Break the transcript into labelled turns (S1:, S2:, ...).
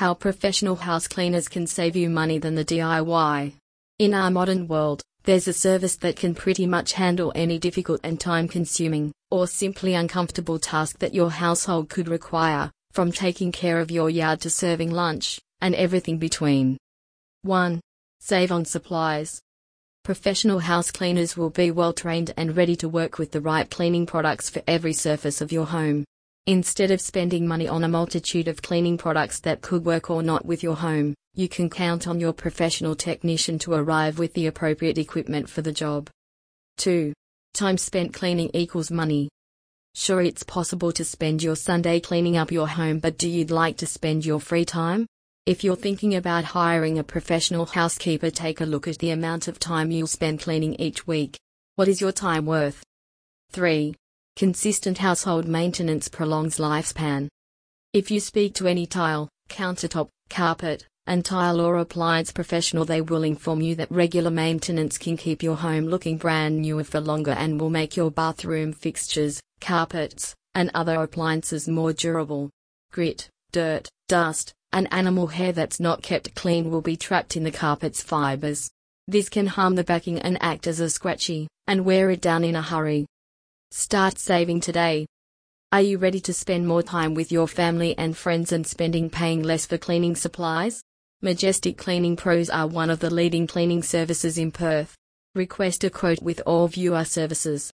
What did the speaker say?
S1: How professional house cleaners can save you money than the DIY. In our modern world, there's a service that can pretty much handle any difficult and time consuming, or simply uncomfortable task that your household could require, from taking care of your yard to serving lunch, and everything between. 1. Save on supplies. Professional house cleaners will be well trained and ready to work with the right cleaning products for every surface of your home. Instead of spending money on a multitude of cleaning products that could work or not with your home, you can count on your professional technician to arrive with the appropriate equipment for the job. 2. Time spent cleaning equals money. Sure, it's possible to spend your Sunday cleaning up your home, but do you like to spend your free time? If you're thinking about hiring a professional housekeeper, take a look at the amount of time you'll spend cleaning each week. What is your time worth? 3. Consistent household maintenance prolongs lifespan. If you speak to any tile, countertop, carpet, and tile or appliance professional, they will inform you that regular maintenance can keep your home looking brand new for longer and will make your bathroom fixtures, carpets, and other appliances more durable. Grit, dirt, dust, and animal hair that's not kept clean will be trapped in the carpet's fibers. This can harm the backing and act as a scratchy, and wear it down in a hurry. Start saving today. Are you ready to spend more time with your family and friends and spending paying less for cleaning supplies? Majestic Cleaning Pros are one of the leading cleaning services in Perth. Request a quote with all viewer services.